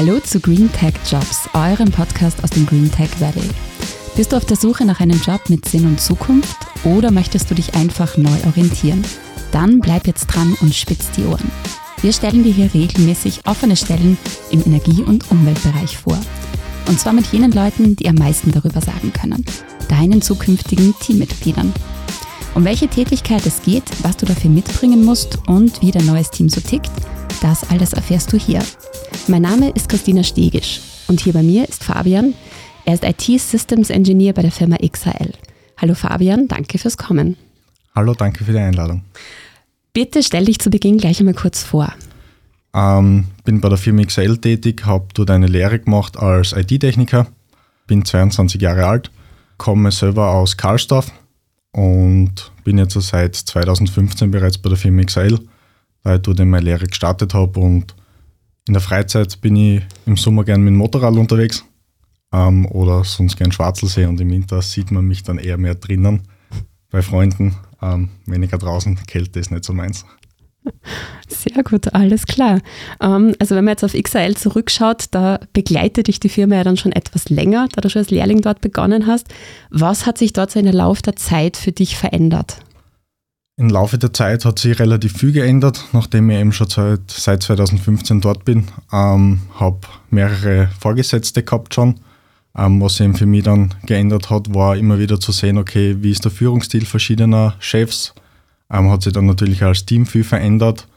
Hallo zu Green Tech Jobs, eurem Podcast aus dem Green Tech Valley. Bist du auf der Suche nach einem Job mit Sinn und Zukunft oder möchtest du dich einfach neu orientieren? Dann bleib jetzt dran und spitz die Ohren. Wir stellen dir hier regelmäßig offene Stellen im Energie- und Umweltbereich vor. Und zwar mit jenen Leuten, die am meisten darüber sagen können. Deinen zukünftigen Teammitgliedern. Um welche Tätigkeit es geht, was du dafür mitbringen musst und wie dein neues Team so tickt, das alles erfährst du hier. Mein Name ist Christina Stegisch und hier bei mir ist Fabian. Er ist IT-Systems Engineer bei der Firma XHL. Hallo Fabian, danke fürs Kommen. Hallo, danke für die Einladung. Bitte stell dich zu Beginn gleich einmal kurz vor. Ähm, bin bei der Firma XL tätig, habe dort eine Lehre gemacht als IT-Techniker, bin 22 Jahre alt, komme selber aus Karlsdorf und bin jetzt seit 2015 bereits bei der Firma XL, weil ich dort meine Lehre gestartet habe und in der Freizeit bin ich im Sommer gern mit dem Motorrad unterwegs ähm, oder sonst gern Schwarzelsee und im Winter sieht man mich dann eher mehr drinnen bei Freunden, ähm, weniger draußen. Kälte ist nicht so meins. Sehr gut, alles klar. Ähm, also wenn man jetzt auf XRL zurückschaut, da begleitet dich die Firma ja dann schon etwas länger, da du schon als Lehrling dort begonnen hast. Was hat sich dort so in der Laufe der Zeit für dich verändert? Im Laufe der Zeit hat sich relativ viel geändert, nachdem ich eben schon seit, seit 2015 dort bin. Ähm, habe mehrere Vorgesetzte gehabt schon. Ähm, was eben für mich dann geändert hat, war immer wieder zu sehen, okay, wie ist der Führungsstil verschiedener Chefs. Ähm, hat sich dann natürlich als Team viel verändert.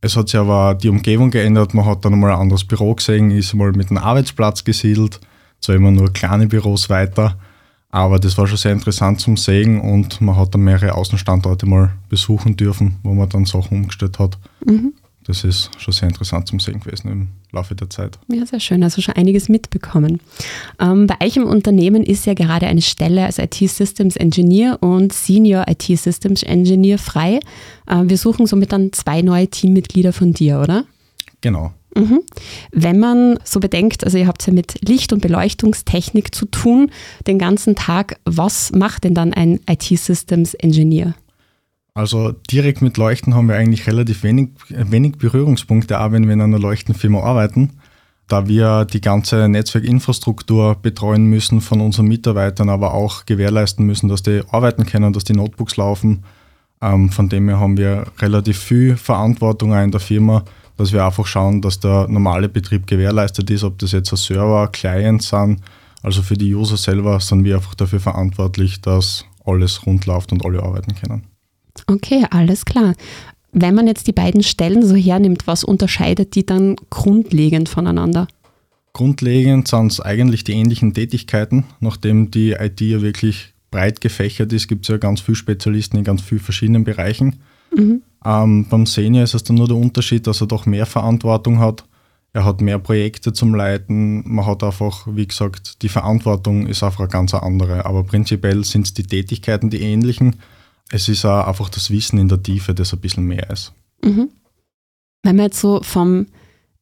Es hat sich aber die Umgebung geändert. Man hat dann mal ein anderes Büro gesehen, ist mal mit einem Arbeitsplatz gesiedelt. Zwar immer nur kleine Büros weiter. Aber das war schon sehr interessant zum Sehen und man hat dann mehrere Außenstandorte mal besuchen dürfen, wo man dann Sachen umgestellt hat. Mhm. Das ist schon sehr interessant zum Sehen gewesen im Laufe der Zeit. Ja, sehr schön. Also schon einiges mitbekommen. Ähm, bei euch im Unternehmen ist ja gerade eine Stelle als IT Systems Engineer und Senior IT Systems Engineer frei. Äh, wir suchen somit dann zwei neue Teammitglieder von dir, oder? Genau. Mhm. Wenn man so bedenkt, also ihr habt ja mit Licht- und Beleuchtungstechnik zu tun den ganzen Tag, was macht denn dann ein IT-Systems Engineer? Also direkt mit Leuchten haben wir eigentlich relativ wenig, wenig Berührungspunkte, auch wenn wir in einer Leuchtenfirma arbeiten, da wir die ganze Netzwerkinfrastruktur betreuen müssen von unseren Mitarbeitern, aber auch gewährleisten müssen, dass die arbeiten können, dass die Notebooks laufen. Ähm, von dem her haben wir relativ viel Verantwortung in der Firma dass wir einfach schauen, dass der normale Betrieb gewährleistet ist, ob das jetzt ein Server, Clients sind. Also für die User selber sind wir einfach dafür verantwortlich, dass alles rund läuft und alle arbeiten können. Okay, alles klar. Wenn man jetzt die beiden Stellen so hernimmt, was unterscheidet die dann grundlegend voneinander? Grundlegend sind es eigentlich die ähnlichen Tätigkeiten, nachdem die IT ja wirklich breit gefächert ist, gibt es ja ganz viele Spezialisten in ganz vielen verschiedenen Bereichen. Mhm. Ähm, beim Senior ist es dann nur der Unterschied, dass er doch mehr Verantwortung hat. Er hat mehr Projekte zum Leiten. Man hat einfach, wie gesagt, die Verantwortung ist einfach eine ganz andere. Aber prinzipiell sind es die Tätigkeiten die ähnlichen. Es ist auch einfach das Wissen in der Tiefe, das ein bisschen mehr ist. Mhm. Wenn man jetzt so vom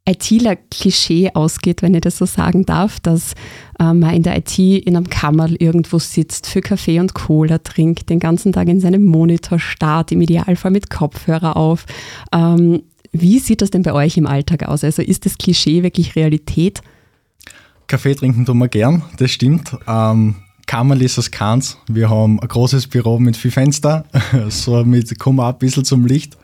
ITler-Klischee ausgeht, wenn ich das so sagen darf, dass äh, man in der IT in einem Kammerl irgendwo sitzt, für Kaffee und Cola trinkt, den ganzen Tag in seinem Monitor starrt, im Idealfall mit Kopfhörer auf. Ähm, wie sieht das denn bei euch im Alltag aus? Also ist das Klischee wirklich Realität? Kaffee trinken tun wir gern, das stimmt. Ähm, Kammerl ist es keins. Wir haben ein großes Büro mit viel Fenster, so mit wir ein bisschen zum Licht.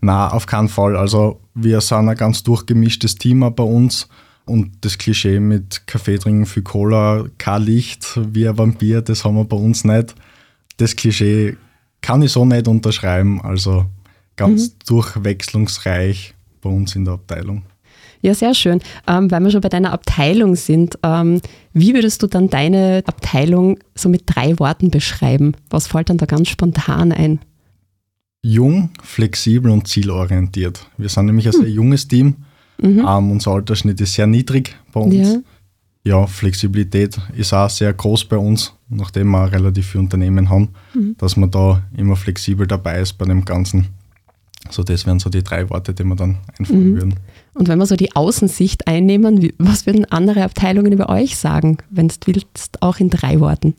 Na, auf keinen Fall. Also wir sind ein ganz durchgemischtes Team bei uns und das Klischee mit Kaffee trinken für Cola, kein Licht wie ein Vampir, das haben wir bei uns nicht. Das Klischee kann ich so nicht unterschreiben. Also ganz mhm. durchwechslungsreich bei uns in der Abteilung. Ja, sehr schön. Ähm, weil wir schon bei deiner Abteilung sind, ähm, wie würdest du dann deine Abteilung so mit drei Worten beschreiben? Was fällt dann da ganz spontan ein? Jung, flexibel und zielorientiert. Wir sind nämlich ein sehr hm. junges Team. Mhm. Ähm, unser Altersschnitt ist sehr niedrig bei uns. Ja. ja. Flexibilität ist auch sehr groß bei uns, nachdem wir relativ viele Unternehmen haben, mhm. dass man da immer flexibel dabei ist bei dem Ganzen. So, das wären so die drei Worte, die wir dann einführen mhm. würden. Und wenn wir so die Außensicht einnehmen, was würden andere Abteilungen über euch sagen, wenn du willst, auch in drei Worten?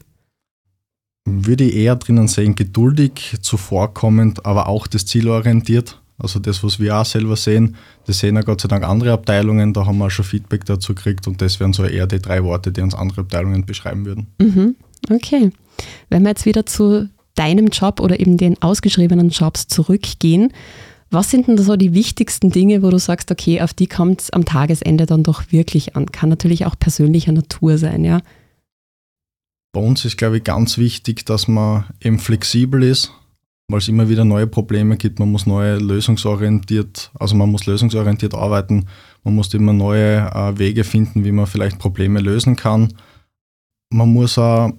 Würde ich eher drinnen sehen, geduldig, zuvorkommend, aber auch das zielorientiert. Also das, was wir auch selber sehen, das sehen ja Gott sei Dank andere Abteilungen, da haben wir auch schon Feedback dazu gekriegt und das wären so eher die drei Worte, die uns andere Abteilungen beschreiben würden. Mhm. Okay. Wenn wir jetzt wieder zu deinem Job oder eben den ausgeschriebenen Jobs zurückgehen, was sind denn so die wichtigsten Dinge, wo du sagst, okay, auf die kommt es am Tagesende dann doch wirklich an? Kann natürlich auch persönlicher Natur sein, ja? Bei uns ist, glaube ich, ganz wichtig, dass man eben flexibel ist, weil es immer wieder neue Probleme gibt. Man muss neue lösungsorientiert, also man muss lösungsorientiert arbeiten. Man muss immer neue äh, Wege finden, wie man vielleicht Probleme lösen kann. Man muss auch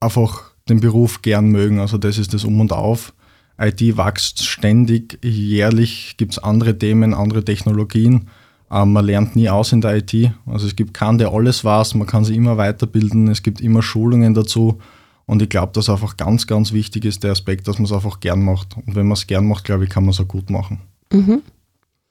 einfach den Beruf gern mögen. Also das ist das Um und Auf. IT wächst ständig, jährlich gibt es andere Themen, andere Technologien. Ähm, man lernt nie aus in der IT. Also es gibt keinen, der alles weiß, man kann sich immer weiterbilden, es gibt immer Schulungen dazu. Und ich glaube, dass einfach ganz, ganz wichtig ist der Aspekt, dass man es einfach gern macht. Und wenn man es gern macht, glaube ich, kann man es auch gut machen. Mhm.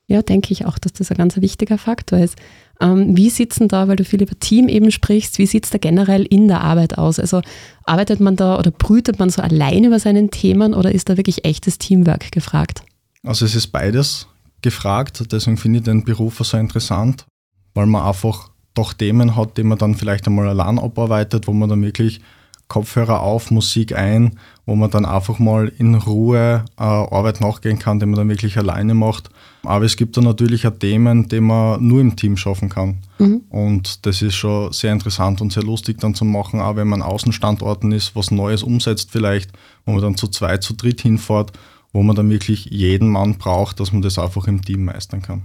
Ja, denke ich auch, dass das ein ganz wichtiger Faktor ist. Ähm, wie sieht es denn da, weil du viel über Team eben sprichst, wie sieht es da generell in der Arbeit aus? Also arbeitet man da oder brütet man so allein über seinen Themen oder ist da wirklich echtes Teamwork gefragt? Also es ist beides gefragt, deswegen finde ich den Beruf so interessant, weil man einfach doch Themen hat, die man dann vielleicht einmal allein abarbeitet, wo man dann wirklich Kopfhörer auf, Musik ein, wo man dann einfach mal in Ruhe äh, Arbeit nachgehen kann, die man dann wirklich alleine macht. Aber es gibt dann natürlich auch Themen, die man nur im Team schaffen kann. Mhm. Und das ist schon sehr interessant und sehr lustig dann zu machen, auch wenn man an Außenstandorten ist, was Neues umsetzt vielleicht, wo man dann zu zweit, zu dritt hinfährt, wo man dann wirklich jeden Mann braucht, dass man das einfach im Team meistern kann.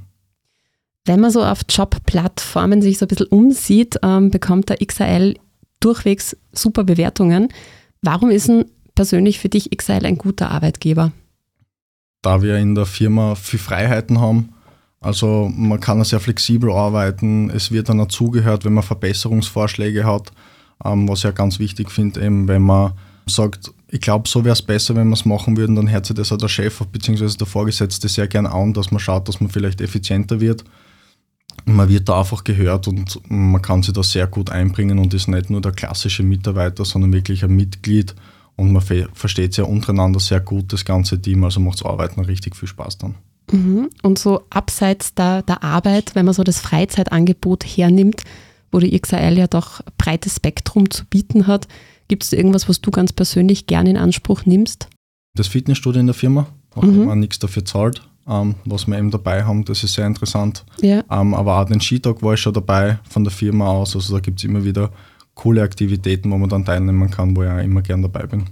Wenn man so auf Jobplattformen sich so ein bisschen umsieht, ähm, bekommt der XAL durchwegs super Bewertungen. Warum ist denn persönlich für dich XL ein guter Arbeitgeber? Da wir in der Firma viel Freiheiten haben, also man kann sehr flexibel arbeiten, es wird dann dazugehört, wenn man Verbesserungsvorschläge hat, ähm, was ich ja ganz wichtig finde, eben wenn man sagt, ich glaube, so wäre es besser, wenn wir es machen würden, dann hört sich das auch der Chef bzw. der Vorgesetzte sehr gern an, dass man schaut, dass man vielleicht effizienter wird man wird da einfach gehört und man kann sich da sehr gut einbringen und ist nicht nur der klassische Mitarbeiter, sondern wirklich ein Mitglied und man versteht sich ja untereinander sehr gut, das ganze Team, also macht das Arbeiten richtig viel Spaß dann. Mhm. Und so abseits der, der Arbeit, wenn man so das Freizeitangebot hernimmt, wo die XAL ja doch breites Spektrum zu bieten hat, gibt es irgendwas, was du ganz persönlich gerne in Anspruch nimmst? Das Fitnessstudio in der Firma, auch mhm. wenn man nichts dafür zahlt ähm, was wir eben dabei haben. Das ist sehr interessant. Ja. Ähm, aber auch den Skitag war ich schon dabei von der Firma aus. Also da gibt es immer wieder coole Aktivitäten, wo man dann teilnehmen kann, wo ich auch immer gern dabei bin.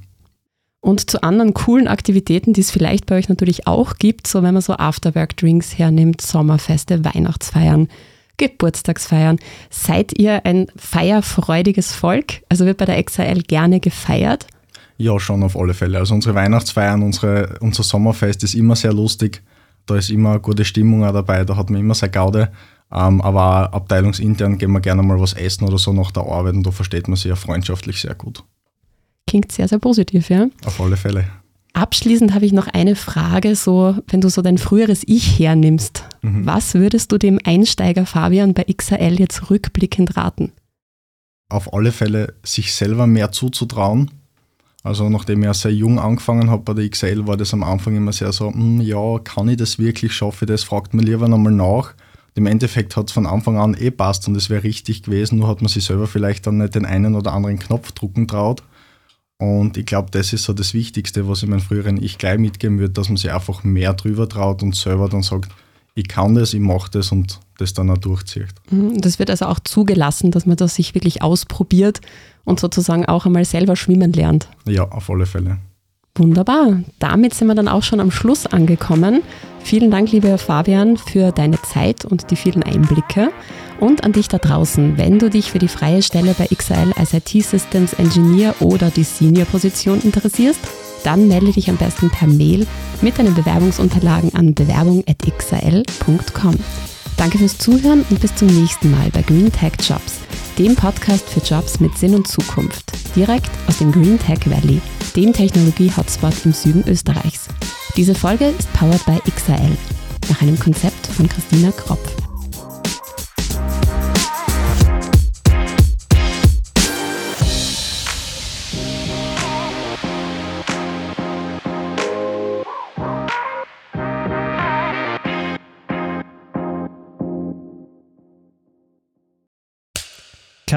Und zu anderen coolen Aktivitäten, die es vielleicht bei euch natürlich auch gibt, so wenn man so Afterwork-Drinks hernimmt, Sommerfeste, Weihnachtsfeiern, Geburtstagsfeiern. Seid ihr ein feierfreudiges Volk? Also wird bei der XAL gerne gefeiert? Ja, schon auf alle Fälle. Also unsere Weihnachtsfeiern, unsere, unser Sommerfest ist immer sehr lustig. Da ist immer eine gute Stimmung auch dabei, da hat man immer sehr Gaude. Ähm, aber auch abteilungsintern gehen wir gerne mal was essen oder so nach der Arbeit und da versteht man sich ja freundschaftlich sehr gut. Klingt sehr, sehr positiv, ja? Auf alle Fälle. Abschließend habe ich noch eine Frage, so wenn du so dein früheres Ich hernimmst, mhm. was würdest du dem Einsteiger Fabian bei XRL jetzt rückblickend raten? Auf alle Fälle sich selber mehr zuzutrauen, also nachdem ich sehr jung angefangen habe bei der XL, war das am Anfang immer sehr so, hm, ja, kann ich das wirklich, schaffe ich das, fragt man lieber nochmal nach. Im Endeffekt hat es von Anfang an eh passt und es wäre richtig gewesen, nur hat man sich selber vielleicht dann nicht den einen oder anderen Knopf drucken traut. Und ich glaube, das ist so das Wichtigste, was ich meinem früheren Ich gleich mitgeben würde, dass man sich einfach mehr drüber traut und selber dann sagt, ich kann das, ich mache das und das dann auch durchzieht. Mhm, das wird also auch zugelassen, dass man das sich wirklich ausprobiert und sozusagen auch einmal selber schwimmen lernt. Ja, auf alle Fälle. Wunderbar. Damit sind wir dann auch schon am Schluss angekommen. Vielen Dank, lieber Fabian, für deine Zeit und die vielen Einblicke. Und an dich da draußen, wenn du dich für die freie Stelle bei XL als IT Systems Engineer oder die Senior-Position interessierst, dann melde dich am besten per Mail mit deinen Bewerbungsunterlagen an bewerbung.xl.com. Danke fürs Zuhören und bis zum nächsten Mal bei Green Tech Jobs, dem Podcast für Jobs mit Sinn und Zukunft, direkt aus dem Green Tech Valley, dem Technologie-Hotspot im Süden Österreichs. Diese Folge ist powered by XAL, nach einem Konzept von Christina Kropf.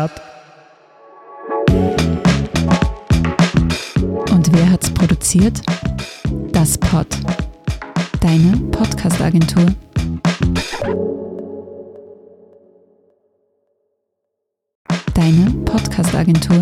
Cut. Und wer hat's produziert? Das Pod. Deine Podcast-Agentur. Deine Podcast-Agentur.